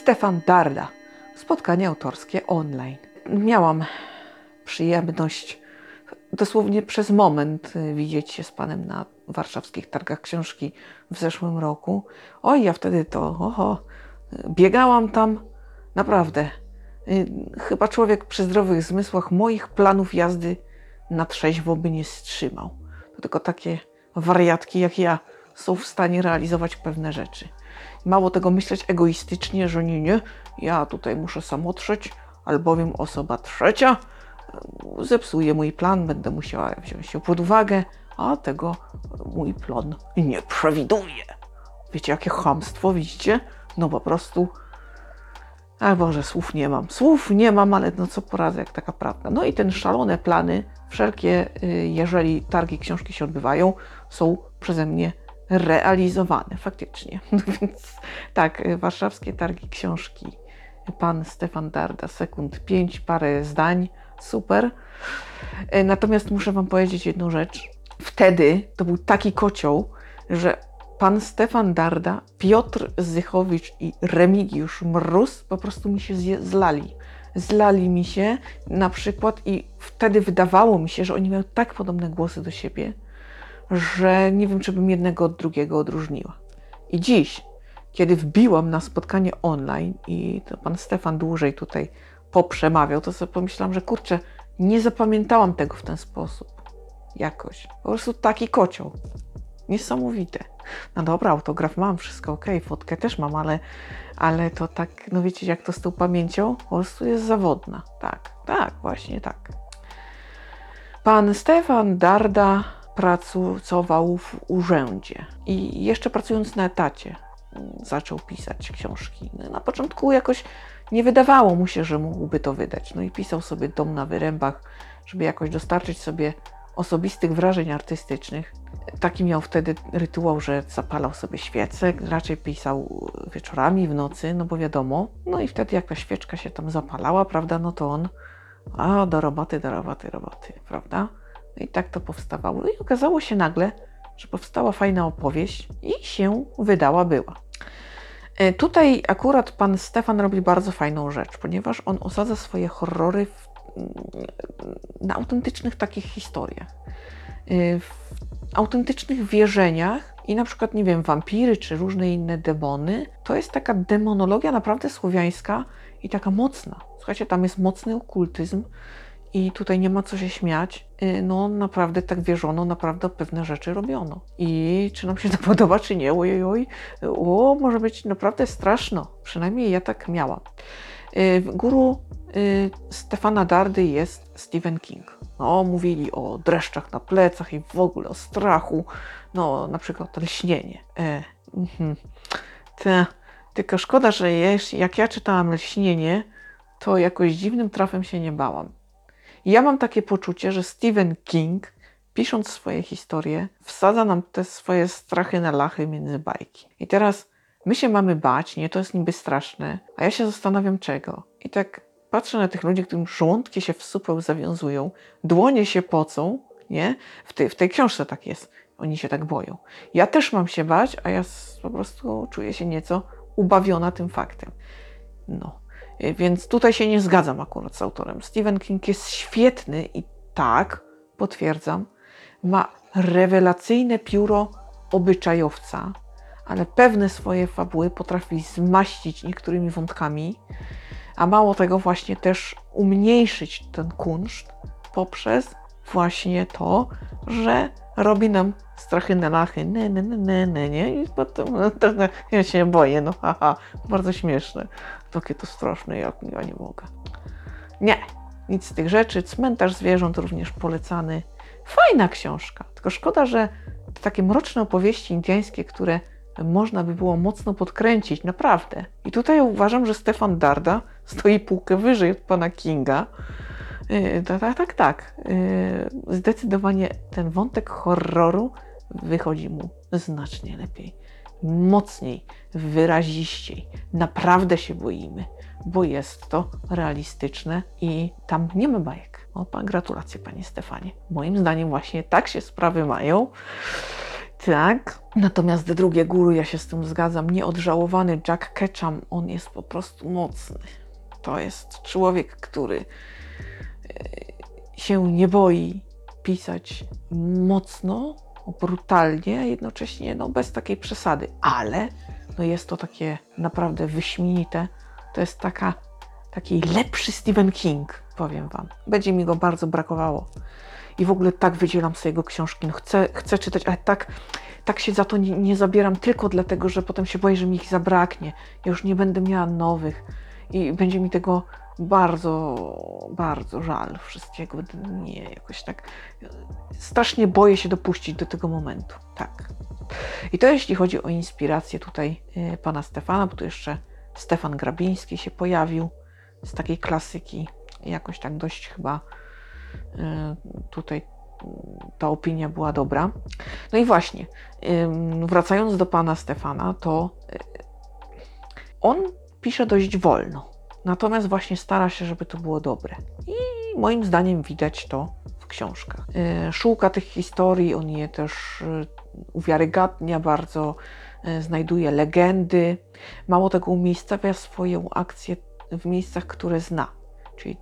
Stefan Darda. Spotkanie autorskie online. Miałam przyjemność dosłownie przez moment y, widzieć się z panem na warszawskich targach książki w zeszłym roku. Oj, ja wtedy to, oho, biegałam tam naprawdę. Y, Chyba człowiek przy zdrowych zmysłach moich planów jazdy na trzeźwo by nie wstrzymał. To tylko takie wariatki jak ja są w stanie realizować pewne rzeczy. Mało tego myśleć egoistycznie, że nie, nie, ja tutaj muszę samotrzeć, albowiem osoba trzecia e, zepsuje mój plan, będę musiała wziąć się pod uwagę, a tego mój plan nie przewiduje. Wiecie, jakie chamstwo, widzicie? No po prostu. A Boże, słów nie mam. Słów nie mam, ale no co poradzę, jak taka prawda. No i ten szalone plany, wszelkie, y, jeżeli targi książki się odbywają, są przeze mnie realizowane faktycznie. Więc tak, y, warszawskie targi książki. Pan Stefan Darda, sekund 5, parę zdań, super. Y, Natomiast muszę Wam powiedzieć jedną rzecz. Wtedy to był taki kocioł, że pan Stefan Darda, Piotr Zychowicz i Remigiusz Mróz po prostu mi się zlali. Zlali mi się na przykład i wtedy wydawało mi się, że oni mają tak podobne głosy do siebie, że nie wiem, czy bym jednego od drugiego odróżniła. I dziś, kiedy wbiłam na spotkanie online i to pan Stefan dłużej tutaj poprzemawiał, to sobie pomyślałam, że kurczę, nie zapamiętałam tego w ten sposób. Jakoś. Po prostu taki kocioł. Niesamowite. No dobra, autograf mam, wszystko ok, fotkę też mam, ale, ale to tak, no wiecie, jak to z tą pamięcią? Po prostu jest zawodna. Tak, tak, właśnie tak. Pan Stefan Darda pracował w urzędzie i jeszcze pracując na etacie zaczął pisać książki. No, Na początku jakoś nie wydawało mu się, że mógłby to wydać. No i pisał sobie Dom na Wyrębach, żeby jakoś dostarczyć sobie osobistych wrażeń artystycznych. Taki miał wtedy rytuał, że zapalał sobie świecę, raczej pisał wieczorami, w nocy, no bo wiadomo. No i wtedy jak ta świeczka się tam zapalała, prawda, no to on a do roboty, do roboty, roboty, prawda? No i tak to powstawało. No i okazało się nagle, że powstała fajna opowieść i się wydała była. E, Tutaj akurat pan Stefan robi bardzo fajną rzecz, ponieważ on osadza swoje horrory w, mm, na autentycznych takich historiach. Y, W autentycznych wierzeniach i na przykład, nie wiem, wampiry czy różne inne demony, to jest taka demonologia naprawdę słowiańska i taka mocna. Słuchajcie, tam jest mocny okultyzm i tutaj nie ma co się śmiać. Y, No naprawdę tak wierzono, naprawdę pewne rzeczy robiono. I czy nam się to podoba, czy nie, oj, oj, o, może być naprawdę straszno. Przynajmniej ja tak miałam. Y, Guru y, Stefana Dardy jest Stephen King. No, mówili o dreszczach na plecach i w ogóle o strachu. No, na przykład lśnienie. E, mhm. Te, tylko szkoda, że jak ja czytałam lśnienie, to jakoś dziwnym trafem się nie bałam. Ja mam takie poczucie, że Stephen King, pisząc swoje historie, wsadza nam te swoje strachy na lachy między bajki. I teraz my się mamy bać, nie? To jest niby straszne, a ja się zastanawiam czego. I tak patrzę na tych ludzi, którym żołądki się w supeł zawiązują, dłonie się pocą, nie? W, tej w tej książce tak jest. Oni się tak boją. Ja też mam się bać, a ja po prostu czuję się nieco ubawiona tym faktem. No. Y, Więc tutaj się nie zgadzam akurat z autorem. Stephen King jest świetny i tak, potwierdzam, ma rewelacyjne pióro obyczajowca, ale pewne swoje fabuły potrafi zmaścić niektórymi wątkami, a mało tego właśnie też umniejszyć ten kunszt poprzez właśnie to, że robi nam strachy na lachy, ne, ne, ne, ne, nie? I potem no, ja się boję, no haha, bardzo śmieszne. Takie to straszne, jak ja nie mogę. Nie, nic z tych rzeczy. Cmentarz zwierząt również polecany. Fajna książka, tylko szkoda, że takie mroczne opowieści indyjskie, które można by było mocno podkręcić, naprawdę. I tutaj uważam, że Stefan Darda stoi półkę wyżej od pana Kinga. Yy, tak, tak, tak. Yy, Zdecydowanie ten wątek horroru wychodzi mu znacznie lepiej. Mocniej, wyraziściej. Naprawdę się boimy, bo jest to realistyczne i tam nie ma bajek. O, gratulacje, panie Stefanie. Moim zdaniem właśnie tak się sprawy mają. Tak. Natomiast drugie guru, ja się z tym zgadzam, nieodżałowany Jack Ketchum, on jest po prostu mocny. To jest człowiek, który e, się nie boi pisać mocno, brutalnie, jednocześnie no, bez takiej przesady, ale no, jest to takie naprawdę wyśmienite. To jest taka, taki lepszy Stephen King, powiem Wam. Będzie mi go bardzo brakowało. I w ogóle tak wydzielam sobie jego książki. No, chcę, chcę czytać, ale tak, tak się za to nie, nie zabieram tylko dlatego, że potem się boję, że mi ich zabraknie. Ja już nie będę miała nowych i będzie mi tego bardzo, bardzo żal wszystkiego. Nie, jakoś tak. Strasznie boję się dopuścić do tego momentu. Tak. I to jeśli chodzi o inspirację tutaj y, pana Stefana, bo tu jeszcze Stefan Grabiński się pojawił z takiej klasyki. Jakoś tak dość chyba y, tutaj ta opinia była dobra. No i właśnie, wracając do pana Stefana, to y, on pisze dość wolno. Natomiast właśnie stara się, żeby to było dobre. I moim zdaniem widać to w książkach. Szuka tych historii, on je też uwiarygadnia bardzo, znajduje legendy. Mało tego, umiejscawia swoją akcję w miejscach, które zna. Czyli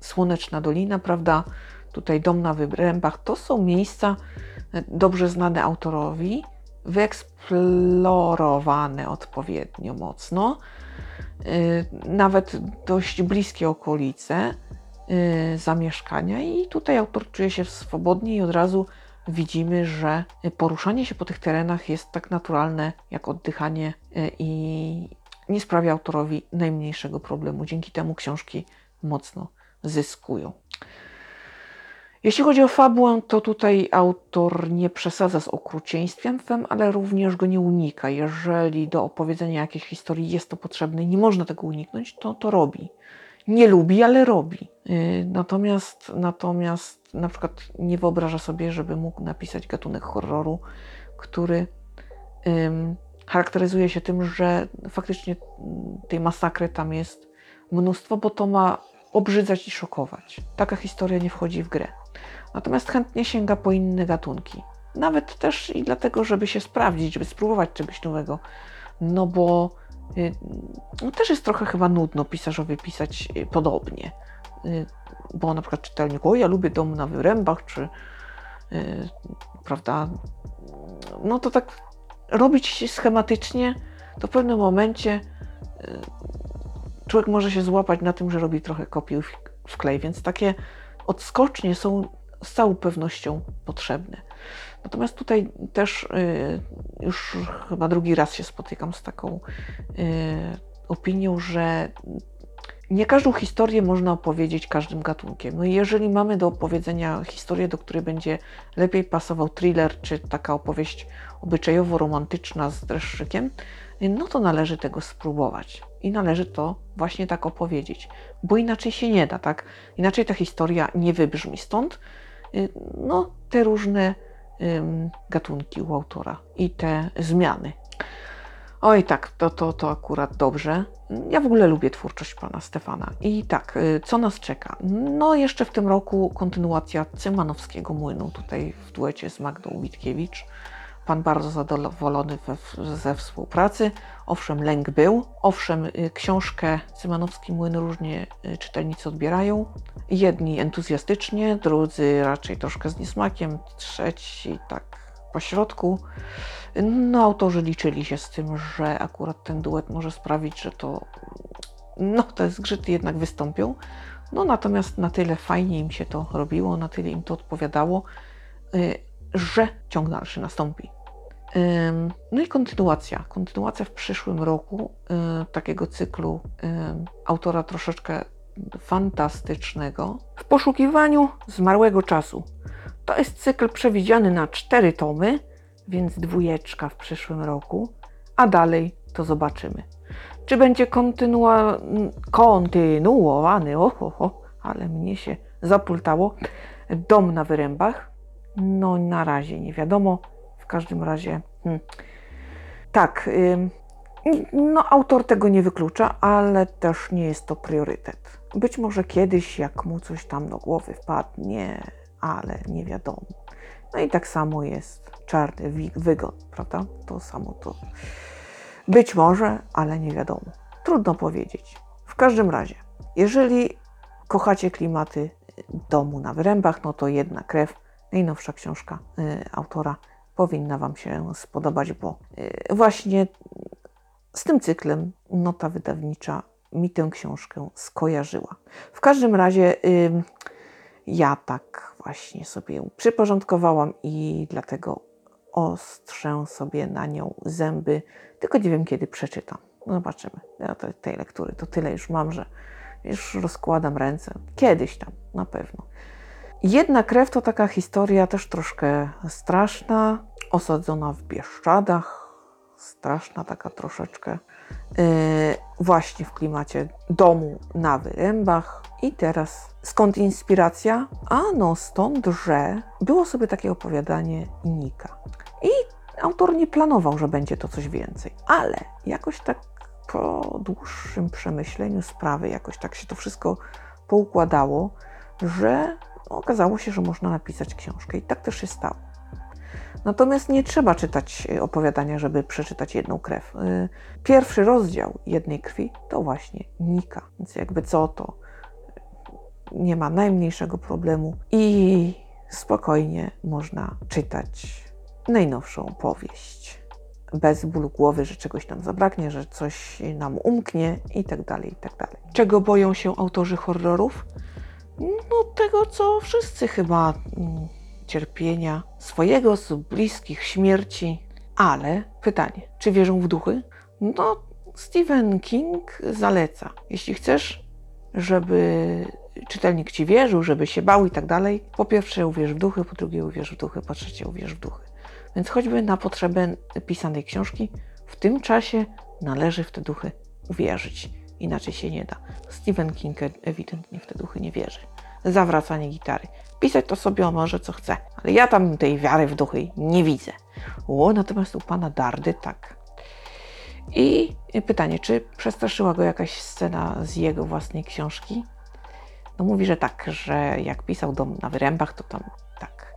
Słoneczna Dolina, prawda? Tutaj Dom na Wyrębach. To są miejsca dobrze znane autorowi, wyeksplorowane odpowiednio mocno nawet dość bliskie okolice y, zamieszkania i tutaj autor czuje się swobodnie i od razu widzimy, że poruszanie się po tych terenach jest tak naturalne jak oddychanie y, i nie sprawia autorowi najmniejszego problemu. Dzięki temu książki mocno zyskują. Jeśli chodzi o fabułę, to tutaj autor nie przesadza z okrucieństwem, ale również go nie unika. Jeżeli do opowiedzenia jakiejś historii jest to potrzebne i nie można tego uniknąć, to to robi. Nie lubi, ale robi. Y, natomiast, natomiast na przykład nie wyobraża sobie, żeby mógł napisać gatunek horroru, który ym, charakteryzuje się tym, że faktycznie tej masakry tam jest mnóstwo, bo to ma obrzydzać i szokować. Taka historia nie wchodzi w grę. Natomiast chętnie sięga po inne gatunki. Nawet też i dlatego, żeby się sprawdzić, żeby spróbować czegoś nowego. No bo y, no też jest trochę chyba nudno pisarzowi pisać y, podobnie. Y, bo na przykład czytelnik, o ja lubię dom na wyrębach, czy prawda, no to tak robić schematycznie, to w pewnym momencie człowiek może się złapać na tym, że robi trochę kopiuj w klej, więc takie odskocznie są z całą pewnością potrzebne. Natomiast tutaj też y, już chyba drugi raz się spotykam z taką y, opinią, że nie każdą historię można opowiedzieć każdym gatunkiem. No jeżeli mamy do opowiedzenia historię, do której będzie lepiej pasował thriller, czy taka opowieść obyczajowo-romantyczna z dreszczykiem, no to należy tego spróbować. I należy to właśnie tak opowiedzieć, bo inaczej się nie da, tak? Inaczej ta historia nie wybrzmi. Stąd y, no, te różne gatunki u autora i te zmiany. Oj, tak, to, to, to akurat dobrze. Ja w ogóle lubię twórczość pana Stefana. I tak, y, co nas czeka? No, jeszcze w tym roku kontynuacja Cymanowskiego Młynu, tutaj w duecie z Magdą Witkiewicz. Pan bardzo zadowolony we, ze współpracy. Owszem, lęk był. Owszem, y, książkę Cymanowski Młyn różnie y, czytelnicy odbierają. Jedni entuzjastycznie, drudzy raczej troszkę z niesmakiem, trzeci tak pośrodku. No, autorzy liczyli się z tym, że akurat ten duet może sprawić, że to no, te zgrzyty jednak wystąpią. No, natomiast na tyle fajnie im się to robiło, na tyle im to odpowiadało, y, że ciąg dalszy nastąpi. No i kontynuacja. Kontynuacja w przyszłym roku y, takiego cyklu autora troszeczkę fantastycznego. W poszukiwaniu zmarłego czasu. To jest cykl przewidziany na cztery tomy, więc dwójeczka w przyszłym roku, a dalej to zobaczymy. Czy będzie kontynua kontynuowany, oho, ale mnie się zapultało, dom na wyrębach? No na razie nie wiadomo. W każdym razie hmm. tak, no autor tego nie wyklucza, ale też nie jest to priorytet. Być może kiedyś, jak mu coś tam do głowy wpadnie, ale nie wiadomo. No i tak samo jest czarny wygon, prawda? To samo to być może, ale nie wiadomo. Trudno powiedzieć. W każdym razie, jeżeli kochacie klimaty domu na wyrębach, no to jedna krew, najnowsza książka y, autora powinna Wam się spodobać, bo y, właśnie z tym cyklem nota wydawnicza mi tę książkę skojarzyła. W każdym razie ja tak właśnie sobie ją przyporządkowałam i dlatego ostrzę sobie na nią zęby, tylko nie wiem kiedy przeczytam. No zobaczymy. Ja te, tej lektury to tyle już mam, że już rozkładam ręce. Kiedyś tam, na pewno. Jedna krew to taka historia też troszkę straszna, osadzona w Bieszczadach, straszna taka troszeczkę, yy, właśnie w klimacie domu na Wyrębach. I teraz skąd inspiracja? A no stąd, że było sobie takie opowiadanie Nika. I autor nie planował, że będzie to coś więcej, ale jakoś tak po dłuższym przemyśleniu sprawy, jakoś tak się to wszystko poukładało, że okazało się, że można napisać książkę i tak też się stało. Natomiast nie trzeba czytać opowiadania, żeby przeczytać jedną krew. Y, Pierwszy rozdział jednej krwi to właśnie Nika, więc jakby co to nie ma najmniejszego problemu i spokojnie można czytać najnowszą powieść. Bez bólu głowy, że czegoś nam zabraknie, że coś nam umknie i tak dalej, i tak dalej. Czego boją się autorzy horrorów? No tego, co wszyscy chyba. mm, Cierpienia swojego bliskich, śmierci. Ale pytanie, czy wierzą w duchy? No, Stephen King zaleca. Jeśli chcesz, żeby czytelnik ci wierzył, żeby się bał i tak dalej, po pierwsze uwierz w duchy, po drugie uwierz w duchy, po trzecie uwierz w duchy. Więc choćby na potrzebę pisanej książki, w tym czasie należy w te duchy uwierzyć. Inaczej się nie da. Stephen King ewidentnie w te duchy nie wierzy. Zawracanie gitary. Pisać to sobie on może co chce, ale ja tam tej wiary w duchy nie widzę. O, natomiast u pana Dardy tak. I pytanie, czy przestraszyła go jakaś scena z jego własnej książki? No mówi, że tak, że jak pisał dom na wyrębach, to tam tak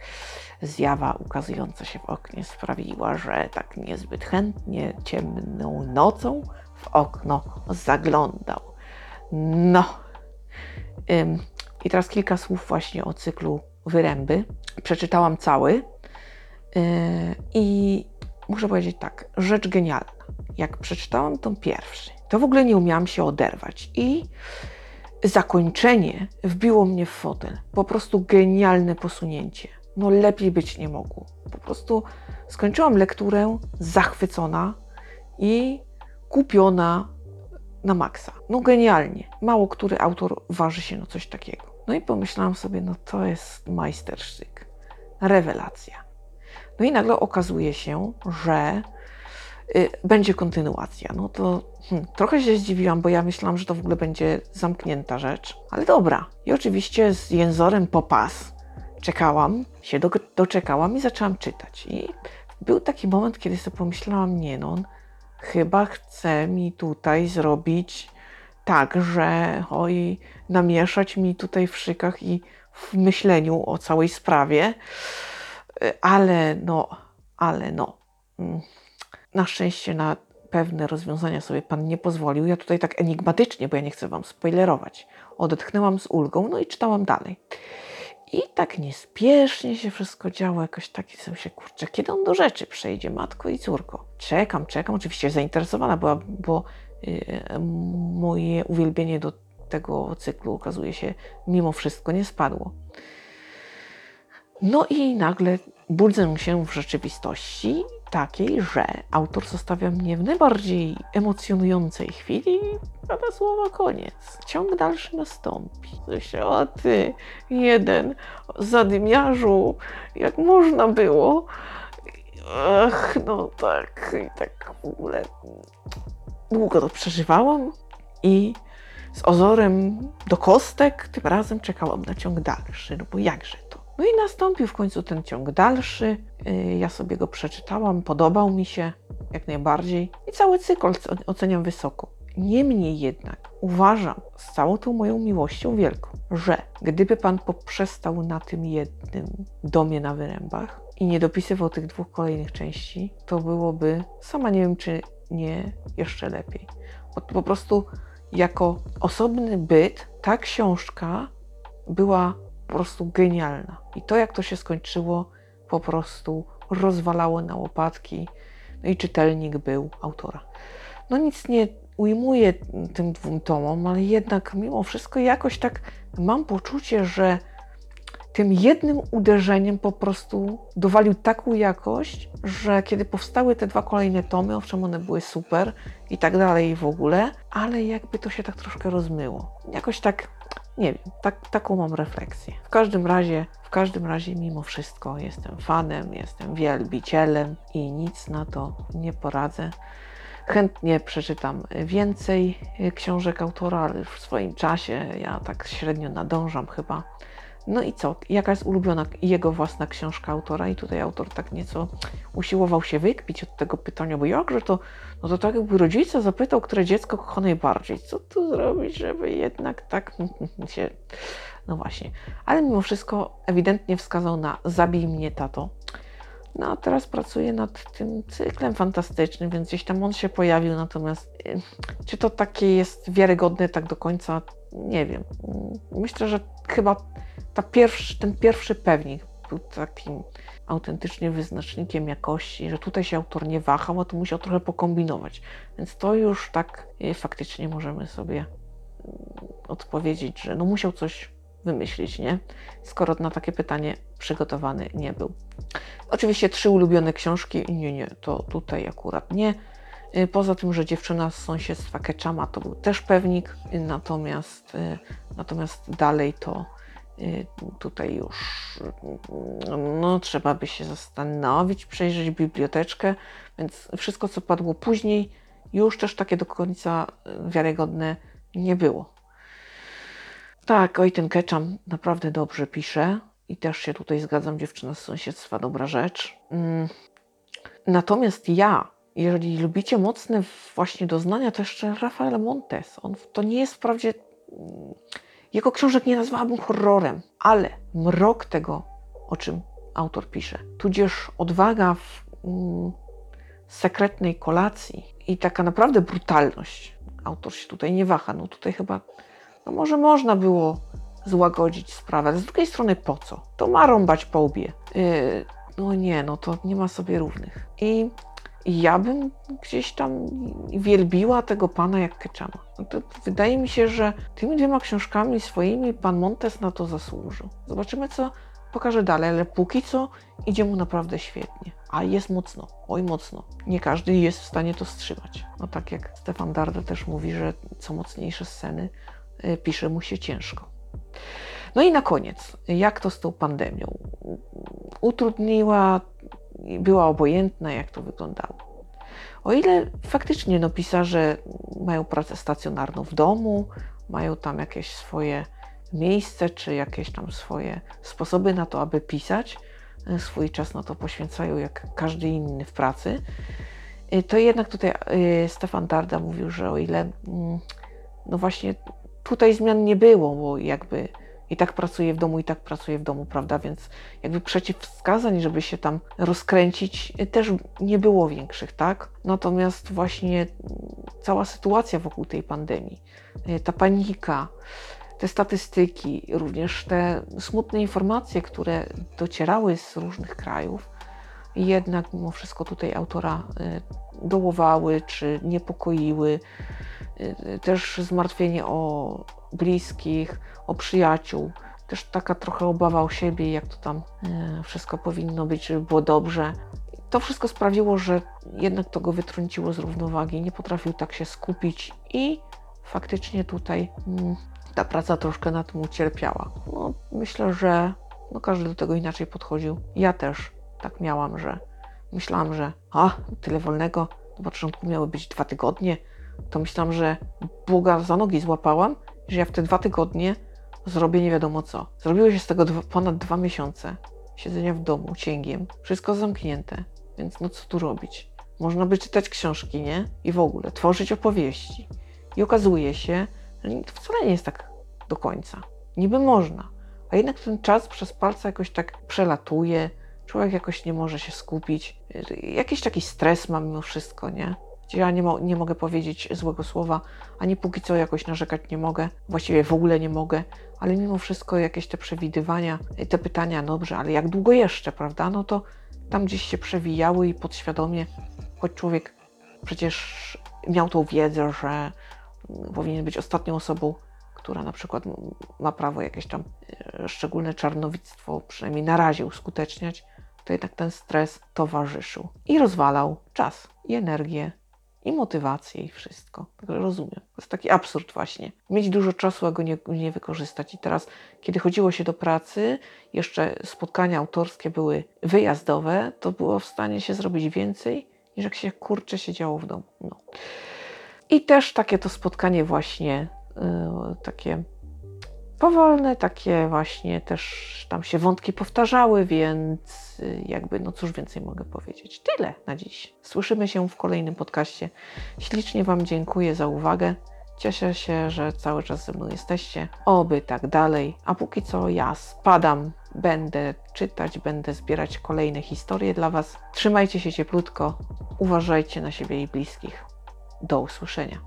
zjawa ukazująca się w oknie sprawiła, że tak niezbyt chętnie ciemną nocą okno zaglądał. No. I teraz kilka słów właśnie o cyklu Wyręby. Przeczytałam cały yy, i muszę powiedzieć tak, rzecz genialna. Jak przeczytałam tą pierwszy, to w ogóle nie umiałam się oderwać i zakończenie wbiło mnie w fotel. Po prostu genialne posunięcie. No lepiej być nie mogło. Po prostu skończyłam lekturę zachwycona i kupiona na maksa. No genialnie. Mało który autor waży się na coś takiego. No i pomyślałam sobie, no to jest majstersztyk. Rewelacja. No i nagle okazuje się, że y, będzie kontynuacja. No to hmm, trochę się zdziwiłam, bo ja myślałam, że to w ogóle będzie zamknięta rzecz. Ale dobra. I oczywiście z jęzorem po pas czekałam, się do, doczekałam i zaczęłam czytać. I był taki moment, kiedy sobie pomyślałam, nie no, chyba chce mi tutaj zrobić tak, że oj, namieszać mi tutaj w szykach i w myśleniu o całej sprawie. Y, Ale no, ale no. mm, Na szczęście na pewne rozwiązania sobie pan nie pozwolił. Ja tutaj tak enigmatycznie, bo ja nie chcę wam spoilerować. Odetchnęłam z ulgą, no i czytałam dalej. I tak niespiesznie się wszystko działo, jakoś taki sobie się, kurczę, kiedy on do rzeczy przejdzie, matko i córko. Czekam, czekam, oczywiście zainteresowana była, bo y, moje uwielbienie do tego cyklu okazuje się mimo wszystko nie spadło. No i nagle budzę się w rzeczywistości takiej, że autor zostawia mnie w najbardziej emocjonującej chwili i pada słowa koniec. Ciąg dalszy nastąpi. Myślę, o ty, jeden, zadymiarzu, jak można było? Ach, no tak, i tak w ogóle długo to przeżywałam i z ozorem do kostek tym razem czekałam na ciąg dalszy, no bo jakże to? No i nastąpił w końcu ten ciąg dalszy. Yy, Ja sobie go przeczytałam, podobał mi się jak najbardziej i cały cykl oce- oceniam wysoko. Niemniej jednak uważam z całą tą moją miłością wielką, że gdyby pan poprzestał na tym jednym domie na wyrębach i nie dopisywał tych dwóch kolejnych części, to byłoby, sama nie wiem, czy nie jeszcze lepiej. Bo po prostu jako osobny byt ta książka była po prostu genialna. I to, jak to się skończyło, po prostu rozwalało na łopatki. No i czytelnik był autora. No nic nie ujmuję tym dwóm tomom, ale jednak mimo wszystko jakoś tak mam poczucie, że tym jednym uderzeniem po prostu dowalił taką jakość, że kiedy powstały te dwa kolejne tomy, owszem, one były super i tak dalej i w ogóle, ale jakby to się tak troszkę rozmyło. Jakoś tak, nie wiem, tak, taką mam refleksję. W każdym razie, w każdym razie mimo wszystko jestem fanem, jestem wielbicielem i nic na to nie poradzę. Chętnie przeczytam więcej książek autora, ale w swoim czasie ja tak średnio nadążam chyba. No i co? Jaka jest ulubiona jego własna książka autora? I tutaj autor tak nieco usiłował się wykpić od tego pytania, bo jakże to, no to tak jakby rodzica zapytał, które dziecko kocha najbardziej. Co tu zrobić, żeby jednak tak się... No właśnie. Ale mimo wszystko ewidentnie wskazał na Zabij mnie, tato. No a teraz pracuję nad tym cyklem fantastycznym, więc gdzieś tam on się pojawił, natomiast y, czy to takie jest wiarygodne tak do końca, nie wiem. Myślę, że chyba ta pierwszy, ten pierwszy pewnik był takim autentycznie wyznacznikiem jakości, że tutaj się autor nie wahał, a tu musiał trochę pokombinować. Więc to już tak y, faktycznie możemy sobie mm, odpowiedzieć, że no musiał coś wymyślić, nie? Skoro na takie pytanie przygotowany nie był. Oczywiście trzy ulubione książki, nie, nie, to tutaj akurat nie. Y, poza tym, że dziewczyna z sąsiedztwa Keczama to był też pewnik, y, natomiast, natomiast dalej to Y, tutaj już no, trzeba by się zastanowić, przejrzeć biblioteczkę, więc wszystko, co padło później, już też takie do końca wiarygodne nie było. Tak, oj, ten Ketchum naprawdę dobrze pisze i też się tutaj zgadzam, dziewczyna z sąsiedztwa, dobra rzecz. Mm. Natomiast ja, jeżeli lubicie mocne właśnie doznania, to jeszcze Rafael Montes. On to nie jest wprawdzie jego książek nie nazwałabym horrorem, ale mrok tego, o czym autor pisze, tudzież odwaga w mm, sekretnej kolacji i taka naprawdę brutalność. Autor się tutaj nie waha. No tutaj chyba, no może można było złagodzić sprawę, ale z drugiej strony po co? To ma rąbać po łbie. Yy, no nie, no to nie ma sobie równych. I ja bym gdzieś tam wielbiła tego pana jak Keczama. No wydaje mi się, że tymi dwiema książkami swoimi pan Montes na to zasłużył. Zobaczymy, co pokaże dalej, ale póki co idzie mu naprawdę świetnie. A jest mocno, oj mocno. Nie każdy jest w stanie to wstrzymać. No tak jak Stefan Darda też mówi, że co mocniejsze sceny y, pisze mu się ciężko. No i na koniec, jak to z tą pandemią? Utrudniła była obojętna, jak to wyglądało. O ile faktycznie no, pisarze mają pracę stacjonarną w domu, mają tam jakieś swoje miejsce, czy jakieś tam swoje sposoby na to, aby pisać, e, swój czas na to poświęcają jak każdy inny w pracy, e, to jednak tutaj e, Stefan Darda mówił, że o ile mm, no właśnie tutaj zmian nie było, bo jakby i tak pracuje w domu, i tak pracuje w domu, prawda? Więc jakby przeciwwskazań, żeby się tam rozkręcić, też nie było większych, tak? Natomiast właśnie cała sytuacja wokół tej pandemii, e, ta panika, te statystyki, również te smutne informacje, które docierały z różnych krajów, jednak mimo wszystko tutaj autora e, dołowały czy niepokoiły. E, też zmartwienie o bliskich, o przyjaciół. Też taka trochę obawa o siebie, jak to tam e, wszystko powinno być, żeby było dobrze. To wszystko sprawiło, że jednak to go wytrąciło z równowagi, nie potrafił tak się skupić i faktycznie tutaj mm, ta praca troszkę na tym ucierpiała. No, myślę, że no, każdy do tego inaczej podchodził. Ja też tak miałam, że myślałam, że a, tyle wolnego, na początku miały być dwa tygodnie, to myślałam, że Boga za nogi złapałam, że ja w te dwa tygodnie zrobię nie wiadomo co. Zrobiło się z tego dwa, ponad dwa miesiące siedzenia w domu cięgiem. Wszystko zamknięte, więc no co tu robić? Można by czytać książki, nie? I w ogóle tworzyć opowieści. I okazuje się, To wcale nie jest tak do końca. Niby można, a jednak ten czas przez palce jakoś tak przelatuje, człowiek jakoś nie może się skupić. Jakiś taki stres ma mimo wszystko, nie? Ja nie, mo- nie mogę powiedzieć złego słowa, ani póki co jakoś narzekać nie mogę, właściwie w ogóle nie mogę, ale mimo wszystko jakieś te przewidywania, te pytania, no dobrze, ale jak długo jeszcze, prawda? No to tam gdzieś się przewijały i podświadomie, choć człowiek przecież miał tą wiedzę, że powinien być ostatnią osobą, która na przykład ma prawo jakieś tam e, szczególne czarnowictwo, przynajmniej na razie uskuteczniać, to jednak ten stres towarzyszył i rozwalał czas i energię i motywację i wszystko. Także rozumiem. To jest taki absurd właśnie. Mieć dużo czasu, a go nie, nie wykorzystać. I teraz, kiedy chodziło się do pracy, jeszcze spotkania autorskie były wyjazdowe, to było w stanie się zrobić więcej, niż jak się kurczę siedziało w domu. No. I też takie to spotkanie właśnie, yy, takie powolne, takie właśnie też tam się wątki powtarzały, więc y, jakby, no cóż więcej mogę powiedzieć. Tyle na dziś. Słyszymy się w kolejnym podcaście. Ślicznie Wam dziękuję za uwagę. Cieszę się, że cały czas ze mną jesteście. Oby tak dalej. A póki co ja spadam, będę czytać, będę zbierać kolejne historie dla Was. Trzymajcie się cieplutko, uważajcie na siebie i bliskich. Do usłyszenia.